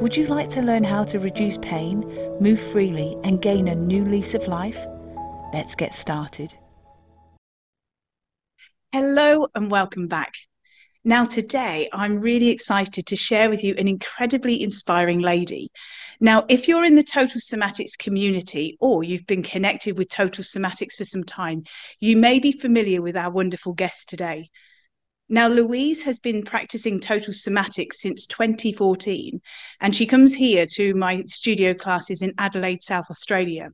Would you like to learn how to reduce pain, move freely, and gain a new lease of life? Let's get started. Hello, and welcome back. Now, today, I'm really excited to share with you an incredibly inspiring lady. Now, if you're in the Total Somatics community or you've been connected with Total Somatics for some time, you may be familiar with our wonderful guest today. Now, Louise has been practicing total somatics since 2014, and she comes here to my studio classes in Adelaide, South Australia.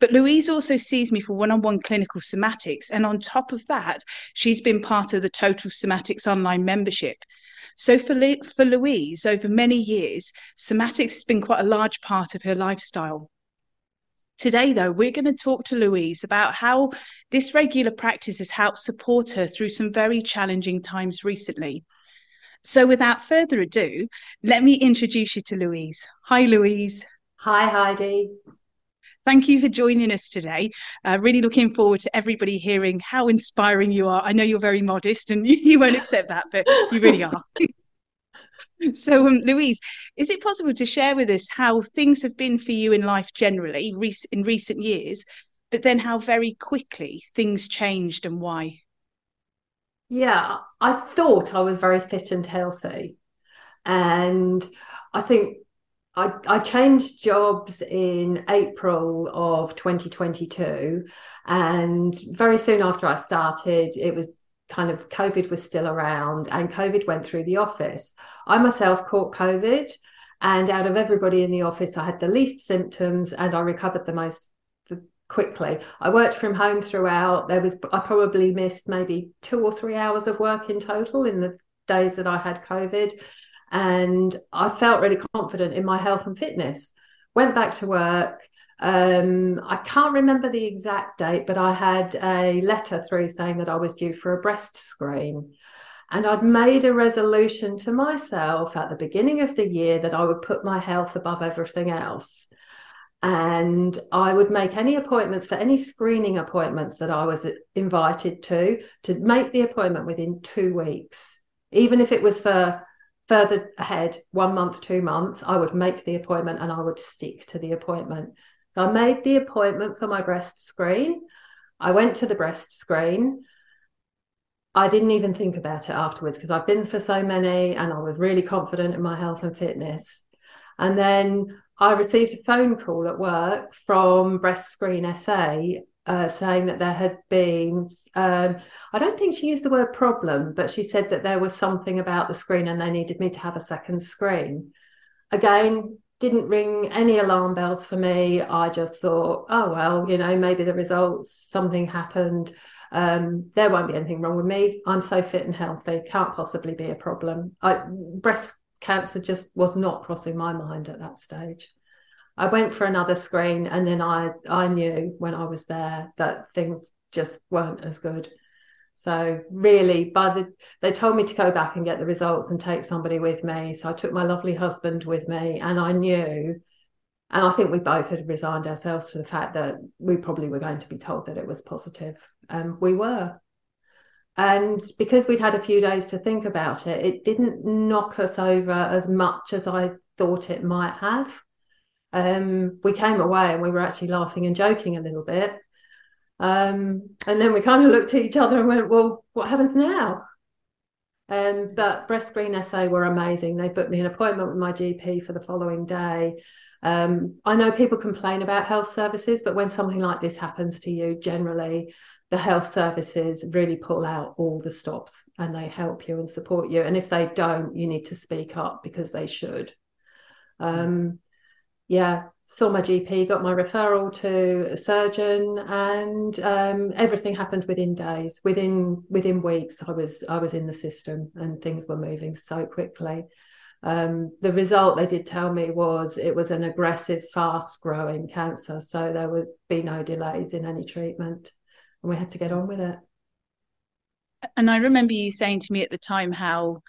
But Louise also sees me for one on one clinical somatics. And on top of that, she's been part of the Total Somatics online membership. So for, for Louise, over many years, somatics has been quite a large part of her lifestyle. Today, though, we're going to talk to Louise about how this regular practice has helped support her through some very challenging times recently. So, without further ado, let me introduce you to Louise. Hi, Louise. Hi, Heidi. Thank you for joining us today. Uh, really looking forward to everybody hearing how inspiring you are. I know you're very modest and you won't accept that, but you really are. So, um, Louise, is it possible to share with us how things have been for you in life generally in recent years, but then how very quickly things changed and why? Yeah, I thought I was very fit and healthy. And I think I, I changed jobs in April of 2022. And very soon after I started, it was kind of COVID was still around and COVID went through the office. I myself caught COVID, and out of everybody in the office, I had the least symptoms and I recovered the most quickly. I worked from home throughout. There was I probably missed maybe two or three hours of work in total in the days that I had COVID. And I felt really confident in my health and fitness. Went back to work, um, I can't remember the exact date, but I had a letter through saying that I was due for a breast screen. And I'd made a resolution to myself at the beginning of the year that I would put my health above everything else. And I would make any appointments for any screening appointments that I was invited to, to make the appointment within two weeks. Even if it was for further ahead, one month, two months, I would make the appointment and I would stick to the appointment. So I made the appointment for my breast screen. I went to the breast screen. I didn't even think about it afterwards because I've been for so many and I was really confident in my health and fitness. And then I received a phone call at work from Breast Screen SA uh, saying that there had been, um, I don't think she used the word problem, but she said that there was something about the screen and they needed me to have a second screen. Again, didn't ring any alarm bells for me. I just thought, oh, well, you know, maybe the results, something happened. Um, there won't be anything wrong with me. I'm so fit and healthy, can't possibly be a problem. I, breast cancer just was not crossing my mind at that stage. I went for another screen and then I, I knew when I was there that things just weren't as good. So really, by the they told me to go back and get the results and take somebody with me. So I took my lovely husband with me, and I knew, and I think we both had resigned ourselves to the fact that we probably were going to be told that it was positive, and we were. And because we'd had a few days to think about it, it didn't knock us over as much as I thought it might have. Um, we came away and we were actually laughing and joking a little bit um, and then we kind of looked at each other and went, well, what happens now? Um, but Breast Screen SA were amazing. They booked me an appointment with my GP for the following day. Um, I know people complain about health services, but when something like this happens to you, generally the health services really pull out all the stops and they help you and support you. And if they don't, you need to speak up because they should. Um, yeah, saw my GP, got my referral to a surgeon, and um, everything happened within days. Within within weeks, I was I was in the system, and things were moving so quickly. Um, the result they did tell me was it was an aggressive, fast growing cancer. So there would be no delays in any treatment. And we had to get on with it. And I remember you saying to me at the time how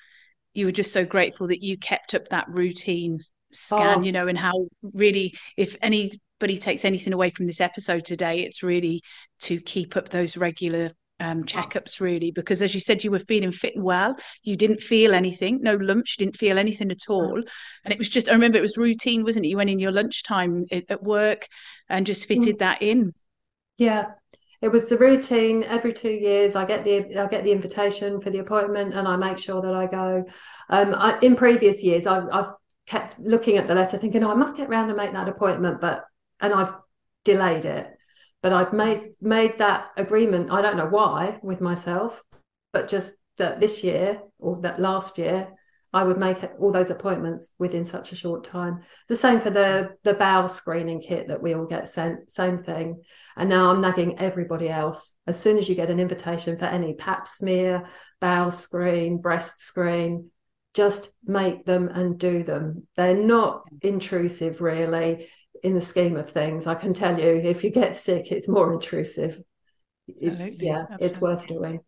you were just so grateful that you kept up that routine scan, oh. you know, and how really, if anybody takes anything away from this episode today, it's really to keep up those regular um, checkups really because as you said you were feeling fit and well. You didn't feel anything no lumps you didn't feel anything at all. And it was just i remember it was routine wasn't it? You went in your lunchtime at work and just fitted mm. that in. Yeah. It was the routine. Every two years i get the i get the invitation for the appointment and i make sure that i go. Um, I, in previous years I've, I've kept looking at the letter thinking oh i must get round and make that appointment but and i've delayed it but I've made made that agreement. I don't know why with myself, but just that this year or that last year, I would make all those appointments within such a short time. The same for the the bowel screening kit that we all get sent. Same thing. And now I'm nagging everybody else. As soon as you get an invitation for any Pap smear, bowel screen, breast screen, just make them and do them. They're not intrusive, really in the scheme of things. I can tell you, if you get sick, it's more intrusive. It's, yeah, Absolutely. it's worth doing.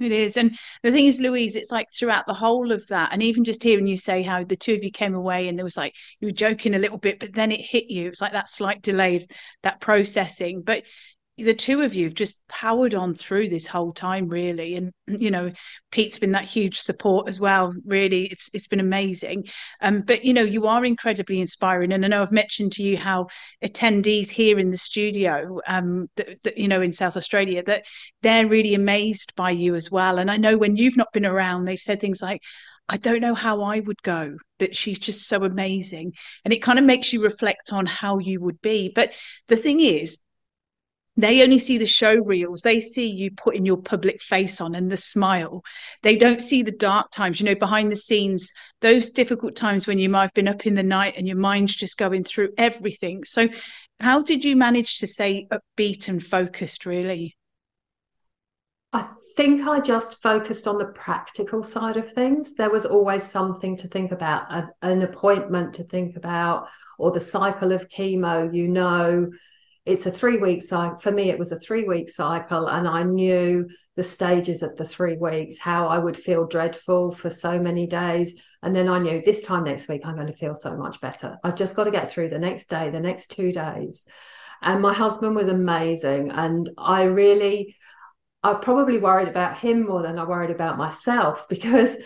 It is. And the thing is, Louise, it's like throughout the whole of that, and even just hearing you say how the two of you came away and there was like you were joking a little bit, but then it hit you. It was like that slight delay, that processing. But the two of you have just powered on through this whole time really. And you know pete's been that huge support as well really. It's it's been amazing. Um but you know you are incredibly inspiring. And i know i've mentioned to you how attendees here in the studio um that, that, you know in south australia that they're really amazed by you as well. And i know when you've not been around they've said things like I don't know how I would go, but she's just so amazing. And it kind of makes you reflect on how you would be. But the thing is, they only see the show reels. They see you putting your public face on and the smile. They don't see the dark times you know behind the scenes those difficult times when you might have been up in the night and your mind's just going through everything. So how did you manage to stay upbeat and focused really? I think i just focused on the practical side of things. There was always something to think about an appointment to think about or the cycle of chemo you know it's a three week cycle. For me, it was a three week cycle, and I knew the stages of the three weeks, how I would feel dreadful for so many days. And then I knew this time next week, I'm going to feel so much better. I've just got to get through the next day, the next two days. And my husband was amazing. And I really, I probably worried about him more than I worried about myself because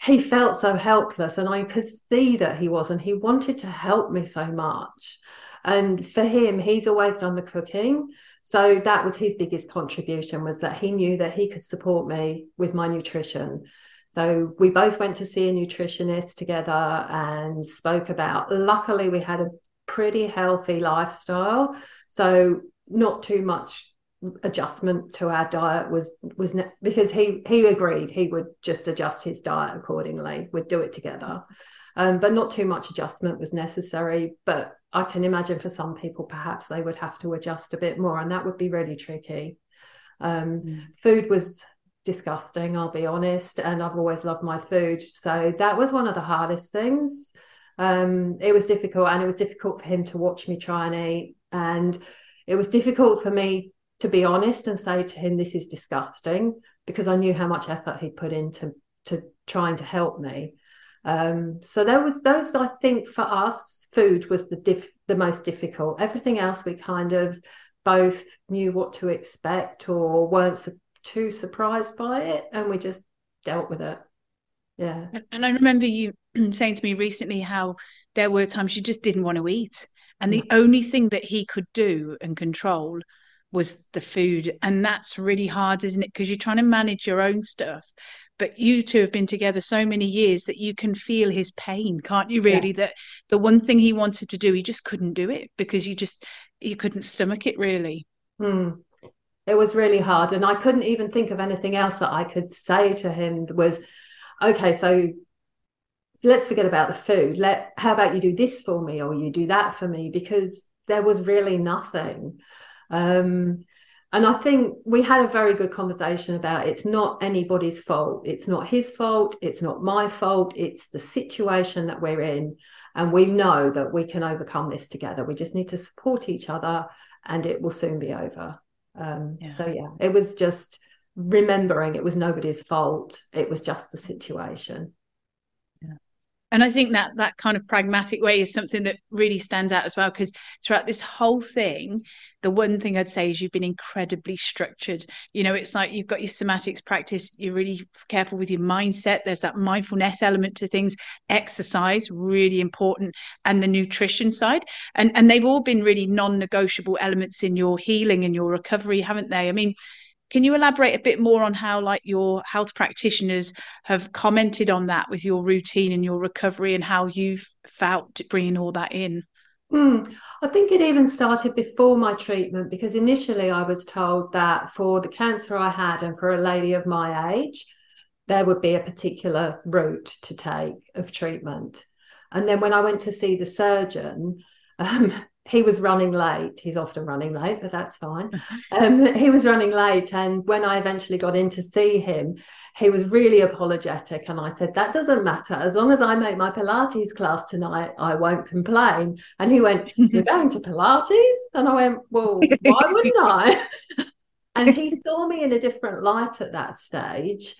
he felt so helpless and I could see that he was, and he wanted to help me so much. And for him, he's always done the cooking. So that was his biggest contribution was that he knew that he could support me with my nutrition. So we both went to see a nutritionist together and spoke about luckily we had a pretty healthy lifestyle. So not too much adjustment to our diet was was ne- because he he agreed he would just adjust his diet accordingly we'd do it together um, but not too much adjustment was necessary but I can imagine for some people, perhaps they would have to adjust a bit more, and that would be really tricky. Um, mm. Food was disgusting, I'll be honest, and I've always loved my food. So that was one of the hardest things. Um, it was difficult, and it was difficult for him to watch me try and eat. And it was difficult for me to be honest and say to him, This is disgusting, because I knew how much effort he'd put into to trying to help me. Um, so there was those, I think, for us, food was the diff- the most difficult. Everything else we kind of both knew what to expect or weren't su- too surprised by it, and we just dealt with it. Yeah. And I remember you saying to me recently how there were times you just didn't want to eat, and the mm. only thing that he could do and control was the food, and that's really hard, isn't it? Because you're trying to manage your own stuff, but you two have been together so many years that you can feel his pain can't you really? That the one thing he wanted to do he just couldn't do it because you just you couldn't stomach it really. Hmm. it was really hard and i couldn't even think of anything else that i could say to him was okay so let's forget about the food. Let how about you do this for me or you do that for me? Because there was really nothing. Um and I think we had a very good conversation about it's not anybody's fault. It's not his fault. It's not my fault. It's the situation that we're in. And we know that we can overcome this together. We just need to support each other and it will soon be over. Um, yeah. So, yeah, it was just remembering it was nobody's fault. It was just the situation and i think that that kind of pragmatic way is something that really stands out as well because throughout this whole thing the one thing i'd say is you've been incredibly structured. You know it's like you've got your somatics practice you're really careful with your mindset there's that mindfulness element to things. Exercise really important and the nutrition side. And and they've all been really non-negotiable elements in your healing and your recovery haven't they? I mean can you elaborate a bit more on how like your health practitioners have commented on that with your routine and your recovery and how you've felt bringing all that in Mm, I think it even started before my treatment because initially I was told that for the cancer I had and for a lady of my age, there would be a particular route to take of treatment. And then when I went to see the surgeon, um, he was running late. He's often running late, but that's fine. Um, he was running late. And when I eventually got in to see him, he was really apologetic. And I said, That doesn't matter. As long as I make my Pilates class tonight, I won't complain. And he went, You're going to Pilates? And I went, Well, why wouldn't I? and he saw me in a different light at that stage.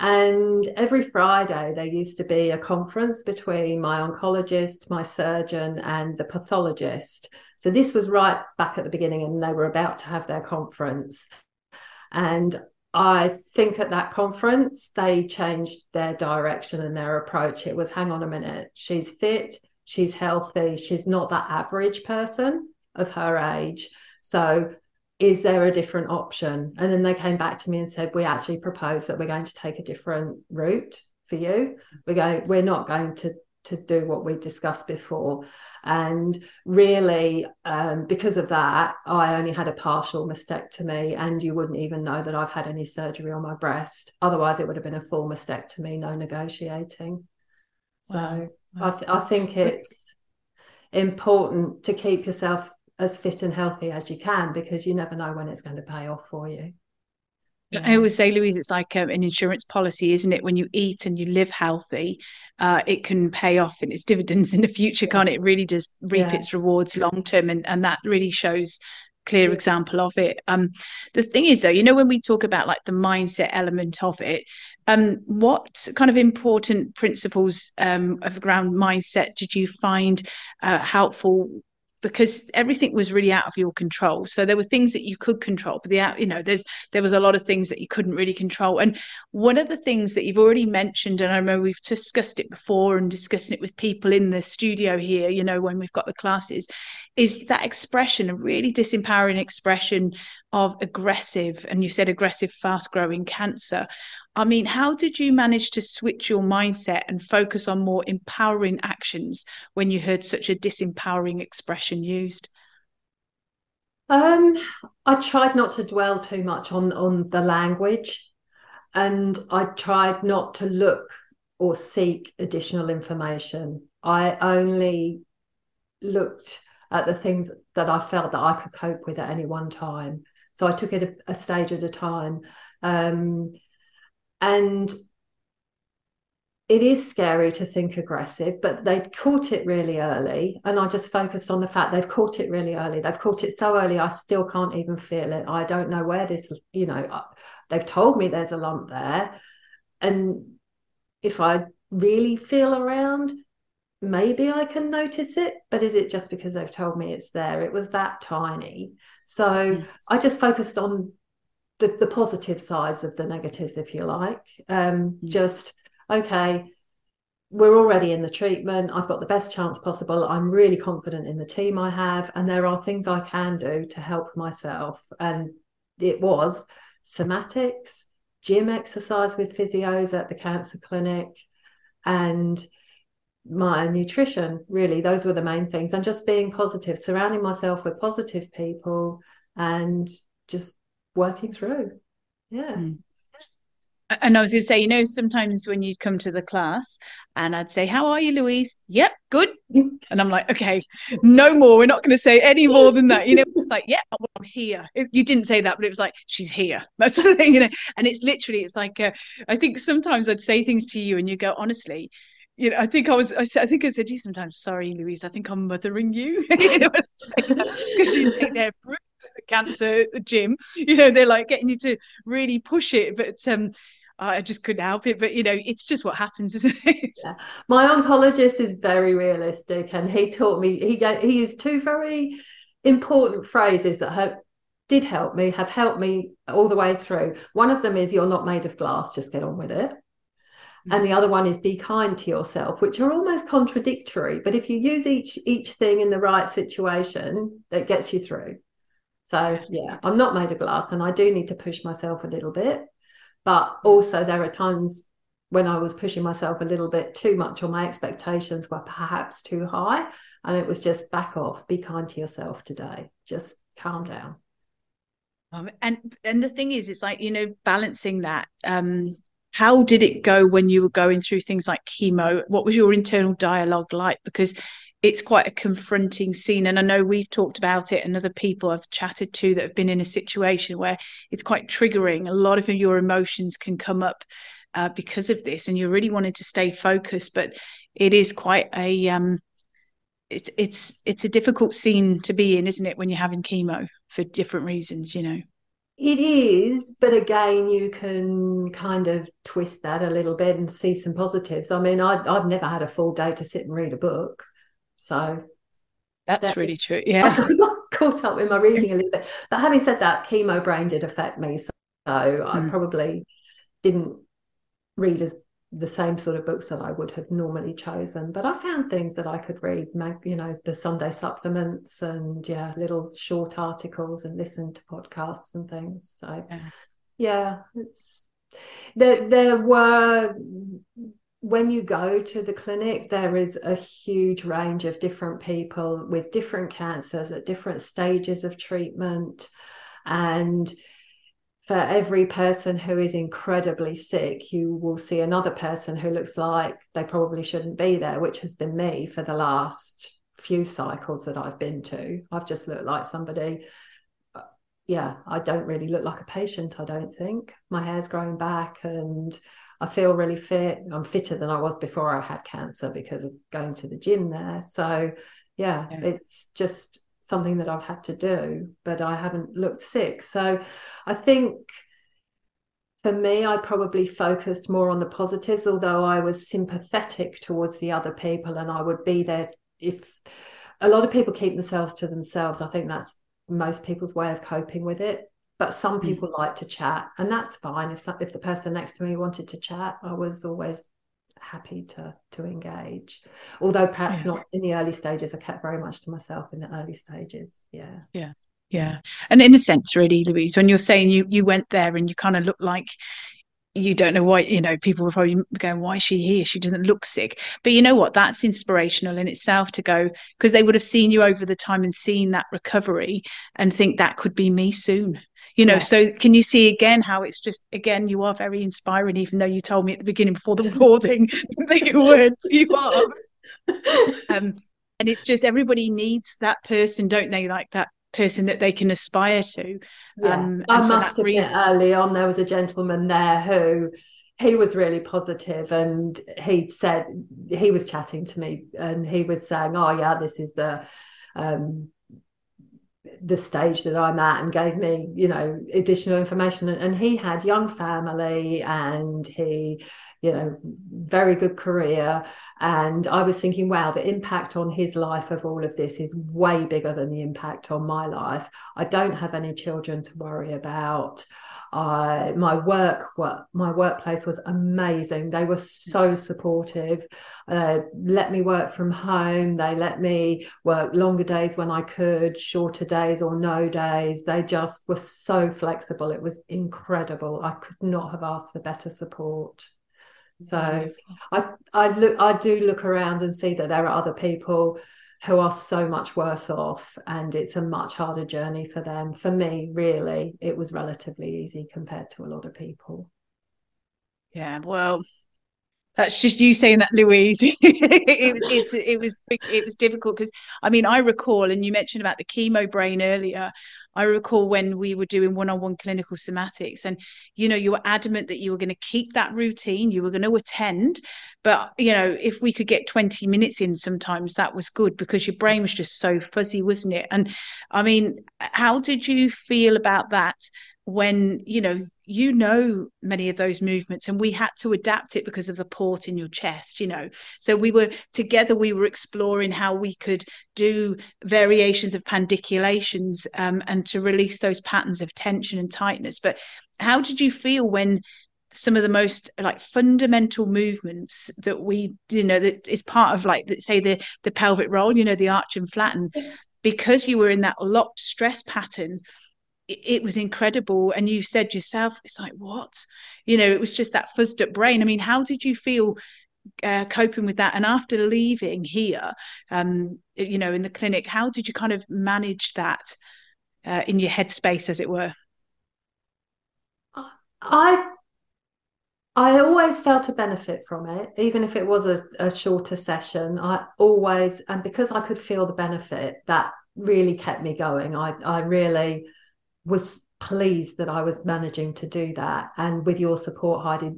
And every Friday, there used to be a conference between my oncologist, my surgeon, and the pathologist. So this was right back at the beginning, and they were about to have their conference. And I think at that conference, they changed their direction and their approach. It was hang on a minute, she's fit, she's healthy, she's not that average person of her age. So is there a different option? And then they came back to me and said, we actually propose that we're going to take a different route for you. We're going, we're not going to to do what we discussed before. And really, um, because of that, I only had a partial mastectomy, and you wouldn't even know that I've had any surgery on my breast. Otherwise, it would have been a full mastectomy, no negotiating. So wow. I, th- I think it's important to keep yourself as fit and healthy as you can because you never know when it's going to pay off for you. Yeah. I always say, Louise, it's like um, an insurance policy, isn't it? When you eat and you live healthy, uh, it can pay off in its dividends in the future, can't it? it really does reap yeah. its rewards long term, and and that really shows clear example of it. Um, the thing is, though, you know, when we talk about like the mindset element of it, um, what kind of important principles um, of ground mindset did you find uh, helpful because everything was really out of your control. So there were things that you could control but the you know there's there was a lot of things that you couldn't really control. And one of the things that you've already mentioned and i remember we've discussed it before and discussing it with people in the studio here you know when we've got the classes is that expression a really disempowering expression of aggressive and you said aggressive fast growing cancer I mean, how did you manage to switch your mindset and focus on more empowering actions when you heard such a disempowering expression used? Um, I tried not to dwell too much on on the language, and I tried not to look or seek additional information. I only looked at the things that I felt that I could cope with at any one time. So I took it a, a stage at a time. Um, and it is scary to think aggressive, but they've caught it really early. And I just focused on the fact they've caught it really early. They've caught it so early, I still can't even feel it. I don't know where this, you know, uh, they've told me there's a lump there. And if I really feel around, maybe I can notice it. But is it just because they've told me it's there? It was that tiny. So yes. I just focused on the, the positive sides of the negatives, if you like. Um, mm. Just, okay, we're already in the treatment. I've got the best chance possible. I'm really confident in the team I have, and there are things I can do to help myself. And it was somatics, gym exercise with physios at the cancer clinic, and my nutrition. Really, those were the main things. And just being positive, surrounding myself with positive people, and just working through. Yeah. Mm. and I was going to say, you know, sometimes when you'd come to the class and I'd say, How are you, Louise? Yep, good. And I'm like, Okay, no more. We're not going to say any more than that. You know, it's like, Yeah, well, I'm here. You didn't say that, but it was like, She's here. That's the thing, you know. And it's literally, it's like, uh, I think sometimes I'd say things to you and you go, Honestly, you know, I think I was, I, said, I think I said to you sometimes, sorry, Louise, I think I'm mothering you. you know, because you think they're the cancer the gym, you know, they're like getting you to really push it. But um, I just couldn't help it. But you know, it's just what happens, isn't it? Yeah. My oncologist is very realistic, and he taught me. He he used two very important phrases that have did help me, have helped me all the way through. One of them is "You're not made of glass; just get on with it." Mm-hmm. And the other one is be kind to yourself, which are almost contradictory. But if you use each each thing in the right situation, that gets you through. So yeah, I'm not made of glass, and I do need to push myself a little bit. But also, there are times when I was pushing myself a little bit too much, or my expectations were perhaps too high. And it was just back off, be kind to yourself today, just calm down. Um, and and the thing is, it's like you know balancing that. Um, how did it go when you were going through things like chemo? What was your internal dialogue like? Because it's quite a confronting scene. And I know we've talked about it, and other people I've chatted to that have been in a situation where it's quite triggering. A lot of your emotions can come up uh, because of this, and you're really wanting to stay focused, but it is quite a um, it's it's it's a difficult scene to be in, isn't it, when you're having chemo for different reasons, you know. It is, but again, you can kind of twist that a little bit and see some positives. I mean, I, I've never had a full day to sit and read a book. So that's that, really true. Yeah. I got caught up with my reading a little bit. But having said that, chemo brain did affect me. So, mm. I hmm. probably didn't read as the same sort of books that I would have normally chosen. But I found things that I could read, you know, the Sunday supplements and yeah, little short articles and listen to podcasts and things. So yeah, yeah it's there there were when you go to the clinic, there is a huge range of different people with different cancers at different stages of treatment. And for every person who is incredibly sick, you will see another person who looks like they probably shouldn't be there, which has been me for the last few cycles that I've been to. I've just looked like somebody. Uh, yeah, I don't really look like a patient, I don't think. My hair's growing back and I feel really fit. I'm fitter than I was before I had cancer because of going to the gym there. So, yeah, yeah. it's just something that I've had to do, but I haven't looked sick. So, I think for me, I probably focused more on the positives, although I was sympathetic towards the other people and I would be there if a lot of people keep themselves to themselves. I think that's most people's way of coping with it but some hmm. people mm. like to chat and that's fine. If if the person next to me wanted to chat i was always happy to to engage. Although perhaps yeah. not in the early stages i kept very much to myself in the early stages. Yeah. Yeah. Yeah. And in a sense really louise when you're saying you you went there and you kind of look like you don't know why you know people were probably going why is she here? She doesn't look sick. But you know what? That's inspirational in itself to go because they would have seen you over the time and seen that recovery and think that could be me soon you know yeah. so can you see again how it's just again you are very inspiring even though you told me at the beginning before the recording that you weren't you are um, and it's just everybody needs that person don't they like that person that they can aspire to yeah. um i must admit reason... early on there was a gentleman there who he was really positive and he said he was chatting to me and he was saying oh yeah this is the um the stage that I'm at and gave me, you know, additional information. And, he had young family and he, you know, very good career. And I was thinking, wow, the impact on his life of all of this is way bigger than the impact on my life. I don't have any children to worry about. I my work, what my workplace was amazing. They were so supportive. Uh, let me work from home. They let me work longer days when I could, shorter days or no days. They just were so flexible. It was incredible. I could not have asked for better support. So I I look I do look around and see that there are other people who are so much worse off and it's a much harder journey for them. For me really it was relatively easy compared to a lot of people. Yeah, well, that's just you saying that, Louise. it was it's it was it was difficult because I mean I recall, and you mentioned about the chemo brain earlier. I recall when we were doing one-on-one clinical somatics, and you know you were adamant that you were going to keep that routine, you were going to attend, but you know if we could get 20 minutes in, sometimes that was good because your brain was just so fuzzy, wasn't it? And I mean, how did you feel about that? when you know you know many of those movements and we had to adapt it because of the port in your chest you know. So we were together we were exploring how we could do variations of pandiculations um, and to release those patterns of tension and tightness. But how did you feel when some of the most like fundamental movements that we you know that is part of like say the the pelvic roll you know the arch and flatten because you were in that locked stress pattern it, was incredible. And you said yourself, it's like, what? You know, it was just that fuzzed up brain. I mean, how did you feel uh, coping with that? And after leaving here, um, you know, in the clinic, how did you kind of manage that uh, in your headspace, as it were? I I always felt a benefit from it, even if it was a, a, shorter session. I always, and because I could feel the benefit, that really kept me going. I, I really was pleased that I was managing to do that. And with your support, Heidi,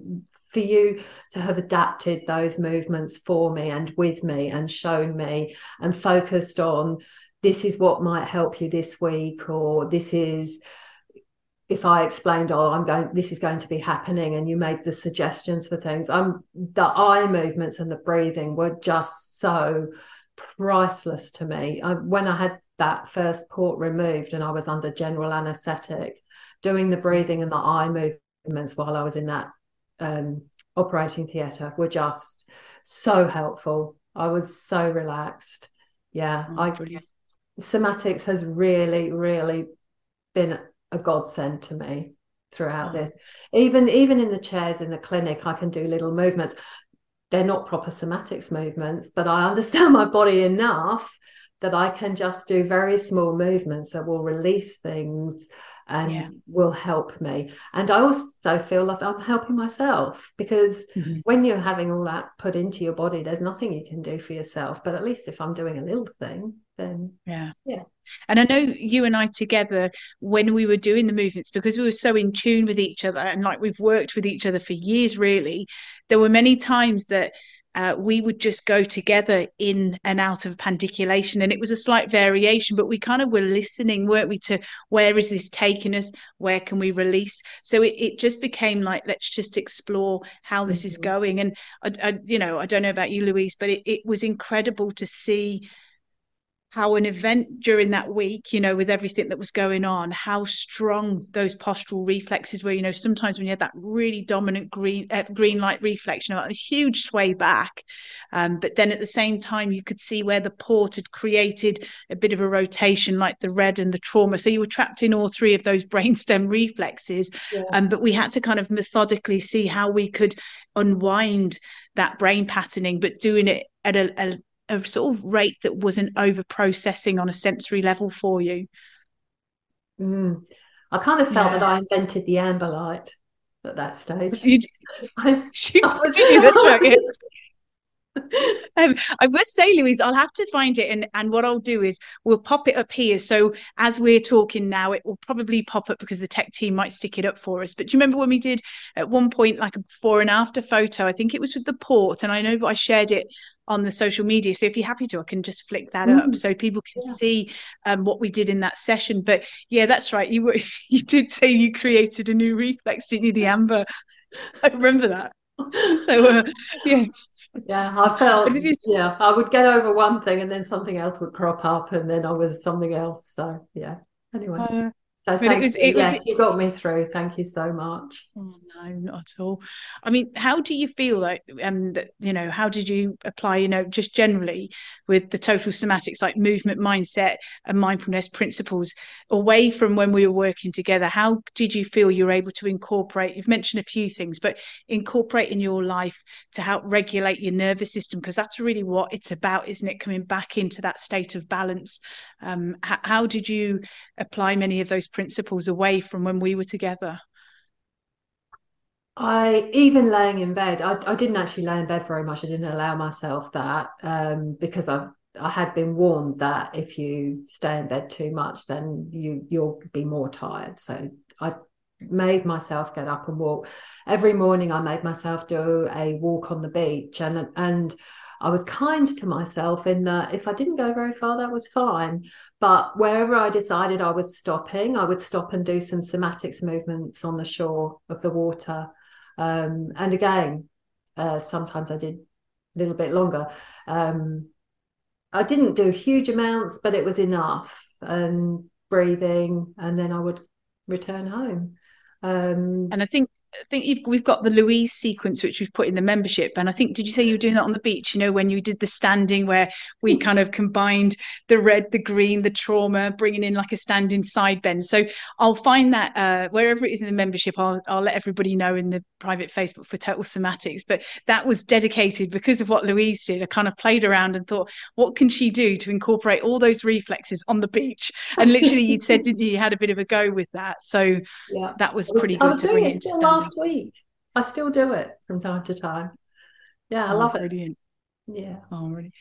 for you to have adapted those movements for me and with me and shown me and focused on this is what might help you this week, or this is if I explained, oh, I'm going, this is going to be happening, and you made the suggestions for things. I'm the eye movements and the breathing were just so priceless to me. I, when I had that first port removed and I was under general anesthetic, doing the breathing and the eye movements while I was in that um, operating theatre were just so helpful. I was so relaxed. Yeah, oh, I brilliant. somatics has really, really been a godsend to me throughout oh. this. Even even in the chairs in the clinic, I can do little movements. They're not proper somatics movements, but I understand my body enough that I can just do very small movements that will release things and yeah. will help me. And I also feel like I'm helping myself because mm-hmm. when you're having all that put into your body, there's nothing you can do for yourself. But at least if I'm doing a little thing, then yeah. Yeah. And I know you and I together, when we were doing the movements, because we were so in tune with each other and like we've worked with each other for years, really, there were many times that uh, we would just go together in and out of pandiculation. And it was a slight variation but we kind of were listening weren't we to where is this taking us? Where can we release? So it, it just became like let's just explore how this mm-hmm. is going. And I, I, you know i don't know about you louise but it, it was incredible to see how an event during that week, you know, with everything that was going on, how strong those postural reflexes were. You know, sometimes when you had that really dominant green uh, green light reflex, you know, a huge sway back, um, but then at the same time you could see where the port had created a bit of a rotation, like the red and the trauma. So you were trapped in all three of those brainstem reflexes, yeah. um, but we had to kind of methodically see how we could unwind that brain patterning, but doing it at a, a a sort of rate that wasn't over processing on a sensory level for you? Mm. I kind of felt yeah. that I invented the amber light at that stage. You, I, I was, um, I must say, Louise, I'll have to find it, and and what I'll do is we'll pop it up here. So as we're talking now, it will probably pop up because the tech team might stick it up for us. But do you remember when we did at one point like a before and after photo? I think it was with the port, and I know that I shared it on the social media. So if you're happy to, I can just flick that mm. up so people can yeah. see um, what we did in that session. But yeah, that's right. You were you did say you created a new reflex, didn't you? The amber. I remember that. So uh, yeah. Yeah, I felt yeah, I would get over one thing and then something else would crop up and then I was something else. So yeah. Anyway. Uh, so thank it was, it you. Was, you got me through. Thank you so much. Oh, no, not at all. I mean, how do you feel like, um, that, you know, how did you apply, you know, just generally with the total somatics, like movement, mindset, and mindfulness principles away from when we were working together? How did you feel you were able to incorporate? You've mentioned a few things, but incorporate in your life to help regulate your nervous system, because that's really what it's about, isn't it? Coming back into that state of balance. Um, how, how did you apply many of those principles away from when we were together? I even laying in bed, I, I didn't actually lay in bed very much. I didn't allow myself that um, because I I had been warned that if you stay in bed too much, then you you'll be more tired. So I made myself get up and walk every morning. I made myself do a walk on the beach, and and I was kind to myself in that if I didn't go very far, that was fine. But wherever I decided I was stopping, I would stop and do some somatics movements on the shore of the water. Um, and again, uh, sometimes I did a little bit longer. Um, I didn't do huge amounts, but it was enough and breathing, and then I would return home. Um, and I think I think we've got the Louise sequence, which we've put in the membership. And I think, did you say you were doing that on the beach? You know, when you did the standing, where we kind of combined the red, the green, the trauma, bringing in like a standing side bend. So I'll find that uh, wherever it is in the membership, I'll, I'll let everybody know in the private Facebook for Total Somatics. But that was dedicated because of what Louise did. I kind of played around and thought, what can she do to incorporate all those reflexes on the beach? And literally, you said, didn't you, you had a bit of a go with that. So yeah. that was pretty good to bring it into last week. I still do it from time to time. Yeah, I oh, love brilliant. it. Yeah. Oh, really.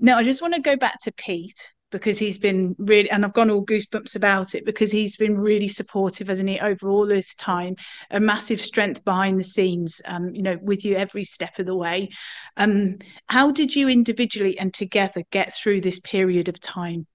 Now, I just want to go back to Pete because he's been really, and I've gone all goosebumps about it because he's been really supportive, hasn't he, over all this time? A massive strength behind the scenes, um, you know, with you every step of the way. Um, how did you individually and together get through this period of time?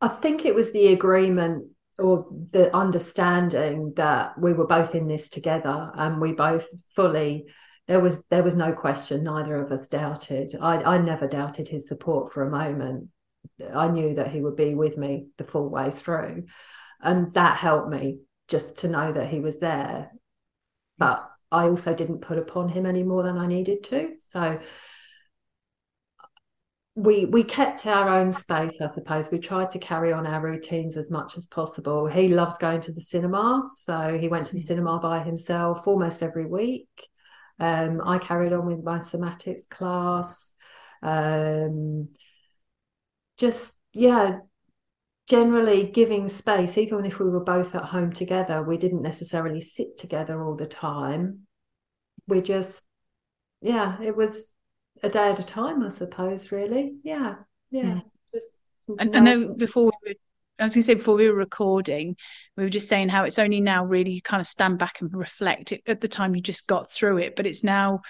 I think it was the agreement or the understanding that we were both in this together and we both fully there was there was no question neither of us doubted. I i never doubted his support for a moment. I knew that he would be with me the full way through. And that helped me just to know that he was there. But i also didn't put upon him any more than i needed to. So we we kept our own space i suppose. We tried to carry on our routines as much as possible. He loves going to the cinema so he went to the mm. cinema by himself almost every week. Um, i carried on with my somatics class. Um, just yeah generally giving space even if we were both at home together we didn't necessarily sit together all the time. We just yeah it was a day at a time, I suppose, really. Yeah. Yeah. Mm. Just I, I know before we were I was going to say before we were recording, we were just saying how it's only now really you kind of stand back and reflect. It, at the time, you just got through it, but it's now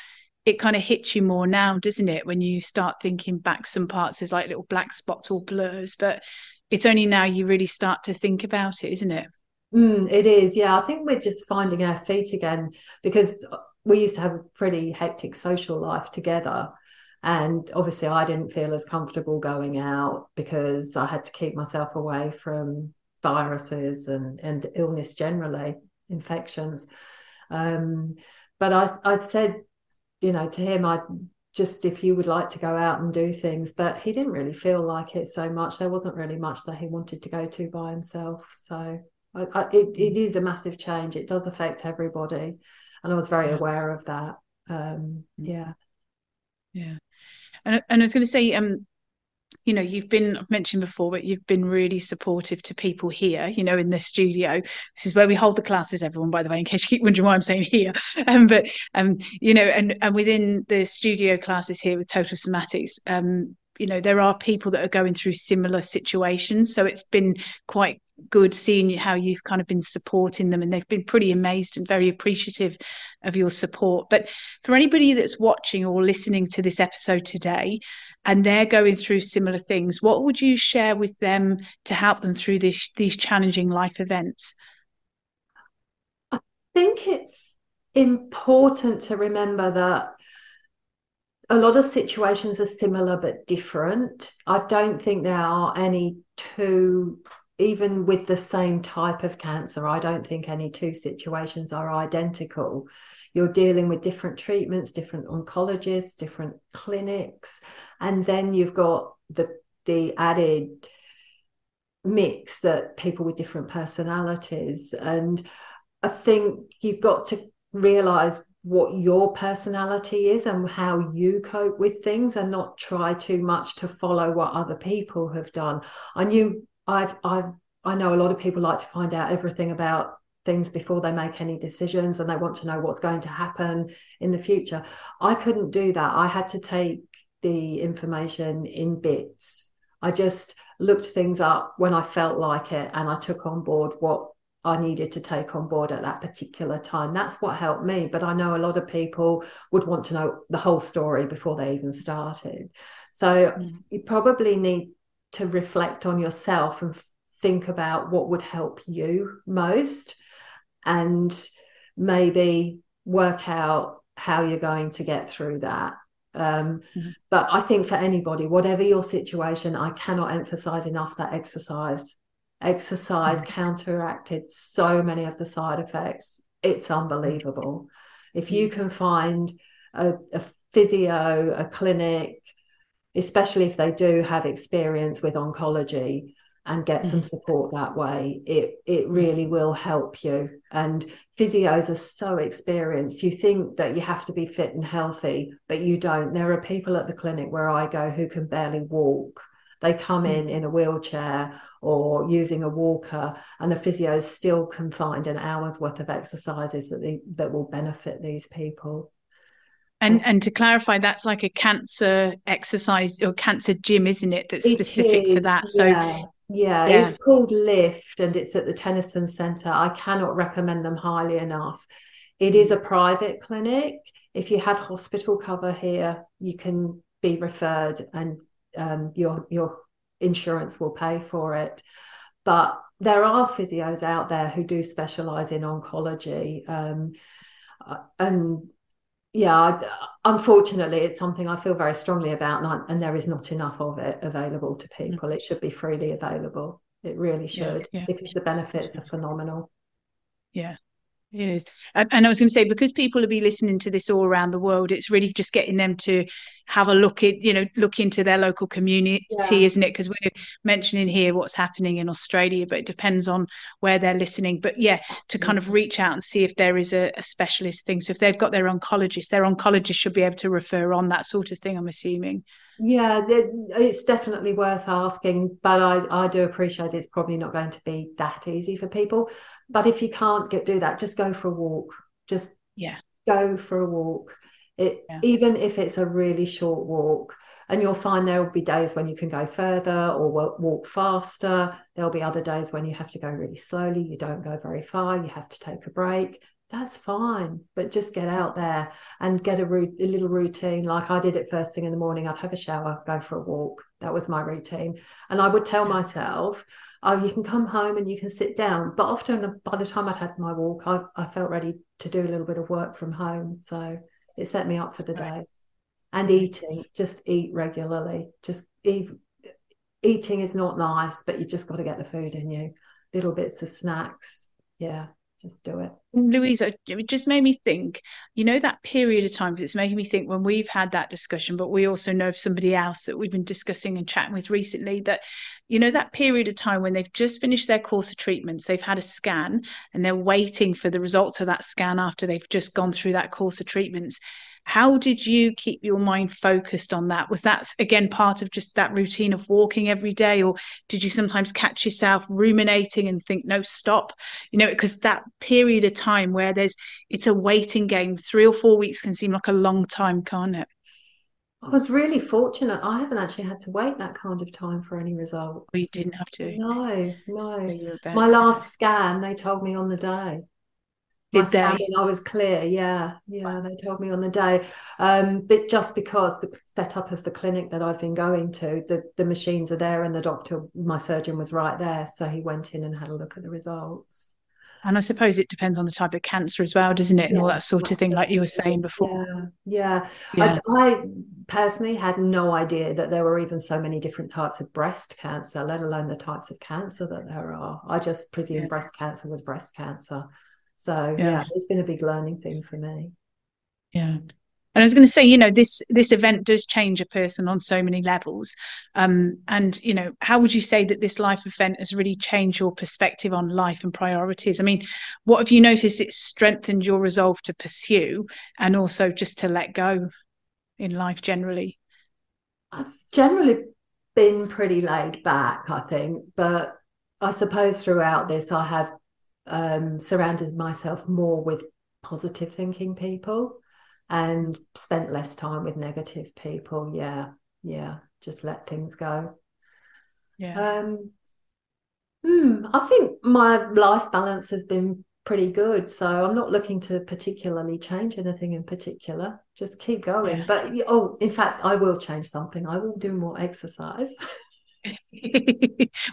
it kind of hits you more now, doesn't it? When you start thinking back, some parts there's like little black spots or blurs, but it's only now you really start to think about it, isn't it? Mm, it is, yeah. I think we're just finding our feet again because we used to have a pretty hectic social life together and obviously, I didn't feel as comfortable going out because I had to keep myself away from viruses and, and illness generally, infections. Um, but I, I said, you know, to him, I just if you would like to go out and do things, but he didn't really feel like it so much. There wasn't really much that he wanted to go to by himself. So I, I, it, it is a massive change. It does affect everybody. And I was very aware of that. Um, yeah. Yeah. And, and I was going to say, um, you know, you've been I've mentioned before, but you've been really supportive to people here, you know, in the studio. This is where we hold the classes, everyone, by the way, in case you keep wondering why I'm saying here. Um, but um, you know, and and within the studio classes here with Total Somatics, um, you know, there are people that are going through similar situations. So it's been quite good seeing how you've kind of been supporting them and they've been pretty amazed and very appreciative of your support but for anybody that's watching or listening to this episode today and they're going through similar things what would you share with them to help them through this, these challenging life events i think it's important to remember that a lot of situations are similar but different. I don't think there are any two even with the same type of cancer, I don't think any two situations are identical. You're dealing with different treatments, different oncologists, different clinics, and then you've got the the added mix that people with different personalities. And I think you've got to realize what your personality is and how you cope with things and not try too much to follow what other people have done. I knew I've I've I know a lot of people like to find out everything about things before they make any decisions and they want to know what's going to happen in the future. I couldn't do that. I had to take the information in bits. I just looked things up when I felt like it and I took on board what I needed to take on board at that particular time. That's what helped me. But I know a lot of people would want to know the whole story before they even started. So mm. you probably need to reflect on yourself and think about what would help you most and maybe work out how you're going to get through that. Um, mm-hmm. But I think for anybody, whatever your situation, I cannot emphasize enough that exercise exercise mm. counteracted so many of the side effects. It's unbelievable. If you mm. can find a, a physio, a clinic, especially if they do have experience with oncology and get some mm. support that way it it really will help you. And physios are so experienced. You think that you have to be fit and healthy but you don't. There are people at the clinic where i go who can barely walk. They come in in a wheelchair or using a walker, and the physios still can find an hour's worth of exercises that they, that will benefit these people. And and to clarify, that's like a cancer exercise or cancer gym, isn't it? That's specific for that. So yeah. Yeah, yeah, it's called Lift and it's at the Tennyson Centre. I cannot recommend them highly enough. It is a private clinic. If you have hospital cover here, you can be referred and um, your your insurance will pay for it. But there are physios out there who do specialize in oncology. Um, uh, and yeah, unfortunately, it's something I feel very strongly about, and, I, and, there is not enough of it available to mm. people. It should be freely available. It really should, yeah, yeah. because the benefits are phenomenal. Yeah, it is. And I was going to say, because people will be listening to this all around the world, it's really just getting them to have a look at, you know, look into their local community, yeah. isn't it? Because we're mentioning here what's happening in Australia, but it depends on where they're listening. But yeah, to kind of reach out and see if there is a, a specialist thing. So if they've got their oncologist, their oncologist should be able to refer on that sort of thing, I'm assuming. Yeah, it's definitely worth asking, but I, I do appreciate it's probably not going to be that easy for people. But if you can't get do that, just go for a walk. Just yeah, go for a walk. It yeah. even if it's a really short walk, and you'll find there will be days when you can go further or walk faster. There'll be other days when you have to go really slowly. You don't go very far. You have to take a break that's fine but just get out there and get a, root, a little routine like i did it first thing in the morning i'd have a shower go for a walk that was my routine and i would tell myself oh you can come home and you can sit down. But often by the time i'd had my walk i, I felt ready to do a little bit of work from home. So it set me up for the day. And eating just eat regularly. Just eat eating is not nice but you just got to get the food in you. Little bits of snacks. Yeah just do it. Louisa, it just made me think, you know, that period of time, it's making me think when we've had that discussion, but we also know of somebody else that we've been discussing and chatting with recently that, you know, that period of time when they've just finished their course of treatments, they've had a scan and they're waiting for the results of that scan after they've just gone through that course of treatments how did you keep your mind focused on that? Was that again part of just that routine of walking every day, or did you sometimes catch yourself ruminating and think, no, stop? You know, because that period of time where there's it's a waiting game, three or four weeks can seem like a long time, can't it? I was really fortunate. I haven't actually had to wait that kind of time for any results. Oh, you didn't have to. No, no. My last scan, they told me on the day. Did they? I was clear. Yeah, yeah. They told me on the day, um, but just because the setup of the clinic that I've been going to, the the machines are there, and the doctor, my surgeon, was right there, so he went in and had a look at the results. And I suppose it depends on the type of cancer as well, doesn't it? And yeah, all that sort of thing, like you were saying before. Yeah, yeah. yeah. I, I, personally had no idea that there were even so many different types of breast cancer, let alone the types of cancer that there are. I just presumed yeah. breast cancer was breast cancer. So yeah. yeah, it's been a big learning thing for me. Yeah. And I was going to say, you know, this this event does change a person on so many levels. Um, and you know, how would you say that this life event has really changed your perspective on life and priorities? I mean, what have you noticed it's strengthened your resolve to pursue and also just to let go in life generally? I've generally been pretty laid back, I think, but I suppose throughout this I have um, surrounded myself more with positive thinking people and spent less time with negative people. Yeah, yeah, just let things go. Yeah. Um, hmm, I think my life balance has been pretty good. So I'm not looking to particularly change anything in particular. Just keep going. Yeah. But oh, in fact, I will change something. I will do more exercise.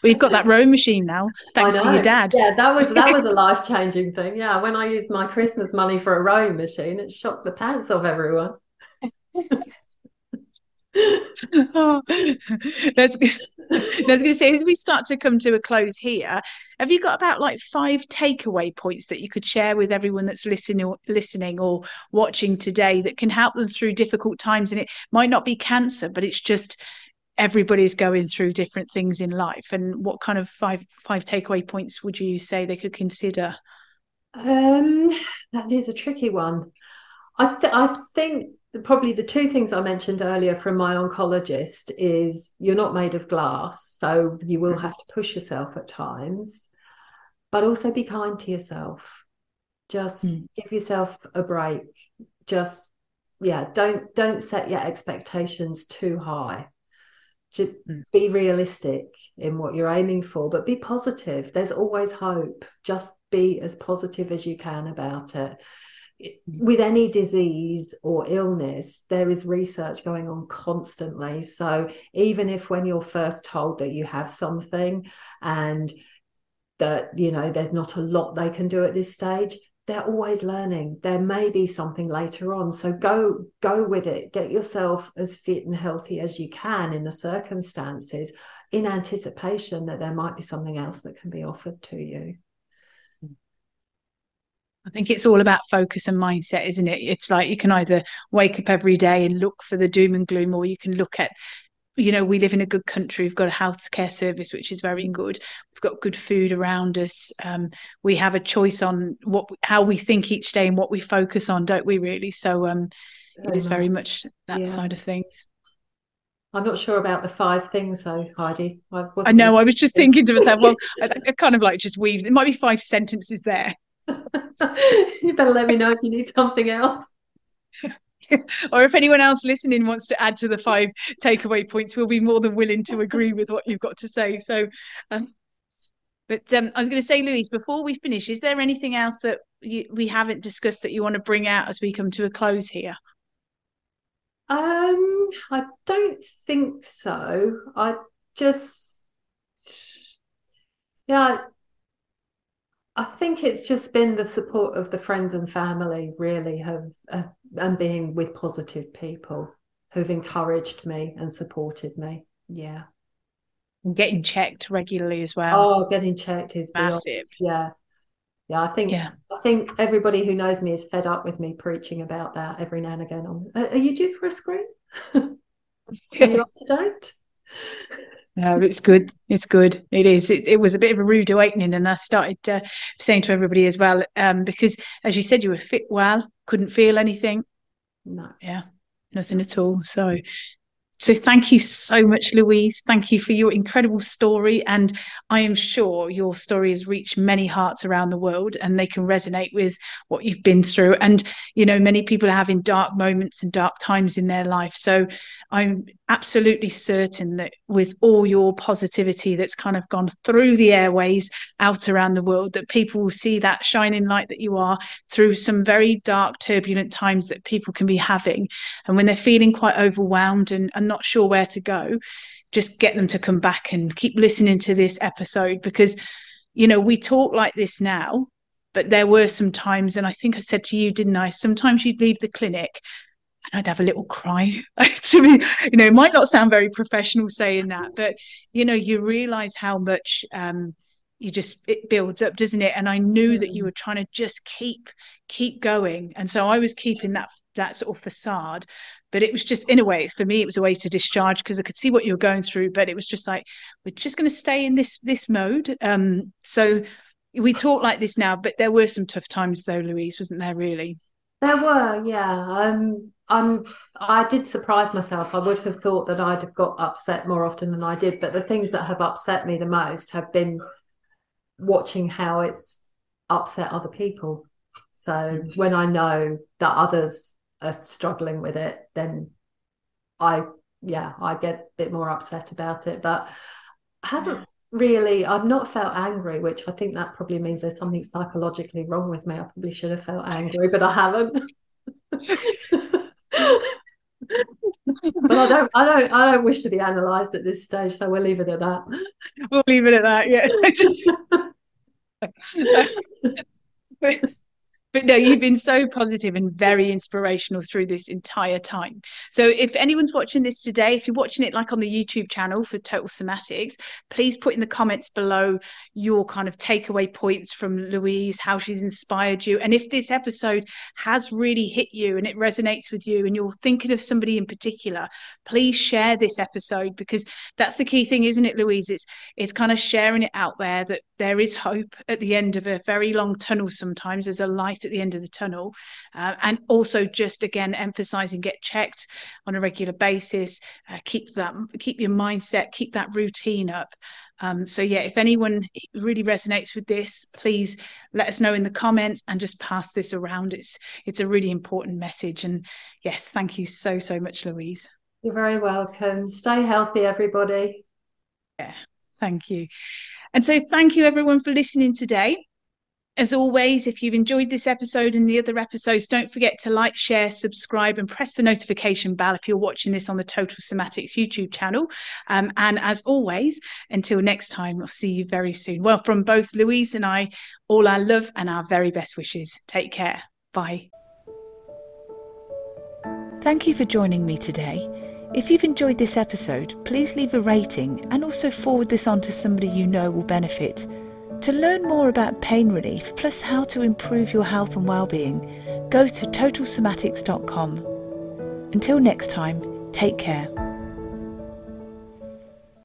We've got that rowing machine now, thanks to your dad. Yeah, that was that was a life changing thing. Yeah, when I used my Christmas money for a rowing machine, it shocked the pants off everyone. oh, that's I was going to say, as we start to come to a close here, have you got about like five takeaway points that you could share with everyone that's listening or listening or watching today that can help them through difficult times? And it might not be cancer, but it's just everybody's going through different things in life. And what kind of five five takeaway points would you say they could consider? Um, that is a tricky one. I th- I think probably the two things I mentioned earlier from my oncologist is you're not made of glass, so you will mm-hmm. have to push yourself at times, but also be kind to yourself. Just mm. give yourself a break. Just yeah, don't don't set your expectations too high. Just mm. be realistic in what you're aiming for, but be positive. There's always hope. Just be as positive as you can about it with any disease or illness, there is research going on constantly. So even if when you're first told that you have something and that you know there's not a lot they can do at this stage, they're always learning. There may be something later on. So go go with it. Get yourself as fit and healthy as you can in the circumstances in anticipation that there might be something else that can be offered to you. I think it's all about focus and mindset, isn't it? It's like you can either wake up every day and look for the doom and gloom, or you can look at, you know, we live in a good country. We've got a healthcare service which is very good. We've got good food around us. Um, we have a choice on what how we think each day and what we focus on, don't we? Really. So um, it is very much that yeah. side of things. I'm not sure about the five things though, Heidi. I, I know. I was just thinking to myself, well, I, I kind of like just weave. It might be five sentences there. you better let me know if you need something else. or if anyone else listening wants to add to the five takeaway points, we'll be more than willing to agree with what you've got to say. So, um, but um, I was going to say, Louise, before we finish, is there anything else that you, we haven't discussed that you want to bring out as we come to a close here? Um, I don't think so. I just, yeah, I think it's just been the support of the friends and family, really, have uh, and being with positive people who've encouraged me and supported me. Yeah. And getting checked regularly as well. Oh, getting checked is massive. Beyond, yeah. Yeah, I think yeah. I think everybody who knows me is fed up with me preaching about that every now and again. are you due for a screen? are you up to date? No, it's good. It's good. It is. It, it, was a bit of a rude awakening, and I started uh, saying to everybody as well, um, because as you said, you were fit well, couldn't feel anything. No, yeah, nothing at all. So so thank you so much, Louise. Thank you for your incredible story. And I am sure your story has reached many hearts around the world and they can resonate with what you've been through. And, you know, many people are having dark moments and dark times in their life. So I'm absolutely certain that with all your positivity that's kind of gone through the airways out around the world, that people will see that shining light that you are through some very dark, turbulent times that people can be having. And when they're feeling quite overwhelmed and, and not sure where to go, just get them to come back and keep listening to this episode because, you know, we talk like this now, but there were some times, and I think I said to you, didn't I? Sometimes you'd leave the clinic and I'd have a little cry to me. You know, it might not sound very professional saying that, but you know, you realize how much um, you just it builds up, doesn't it? And I knew that you mm. were trying to just keep keep going, and so I was keeping that that sort of facade. But it was just in a way for me, it was a way to discharge because I could see what you were going through. But it was just like we're just going to stay in this this mode. Um, so we talk like this now, but there were some tough times though, Louise, wasn't there? Really. There were, yeah. Um, I'm. I did surprise myself. I would have thought that I'd have got upset more often than I did. But the things that have upset me the most have been watching how it's upset other people. So when I know that others are struggling with it, then I, yeah, I get a bit more upset about it. But I haven't really, I've not felt angry, which I think that probably means there's something psychologically wrong with me. I probably should have felt angry, but I haven't. but I don't, I don't, I don't wish to be analysed at this stage, so we'll leave it at that. We'll leave it at that. Yeah. but no, you've been so positive and very inspirational through this entire time. So, if anyone's watching this today, if you're watching it like on the YouTube channel for Total Somatics, please put in the comments below your kind of takeaway points from Louise, how she's inspired you. And if this episode has really hit you and it resonates with you and you're thinking of somebody in particular, please share this episode because that's the key thing, isn't it, Louise? It's it's kind of sharing it out there that there is hope at the end of a very long tunnel sometimes. There's a light light at the end of the tunnel. Uh, and also just again emphasizing get checked on a regular basis, uh, keep that keep your mindset, keep that routine up. Um, so yeah, if anyone really resonates with this, please let us know in the comments and just pass this around. It's it's a really important message. And yes, thank you so so much, Louise. You're very welcome. Stay healthy, everybody. Yeah, thank you. And so thank you everyone for listening today. As always, if you've enjoyed this episode and the other episodes, don't forget to like, share, subscribe, and press the notification bell if you're watching this on the Total Somatics YouTube channel. Um, and as always, until next time, I'll see you very soon. Well, from both Louise and I, all our love and our very best wishes. Take care. Bye. Thank you for joining me today. If you've enjoyed this episode, please leave a rating and also forward this on to somebody you know will benefit. To learn more about pain relief plus how to improve your health and well-being, go to totalsomatics.com. Until next time, take care.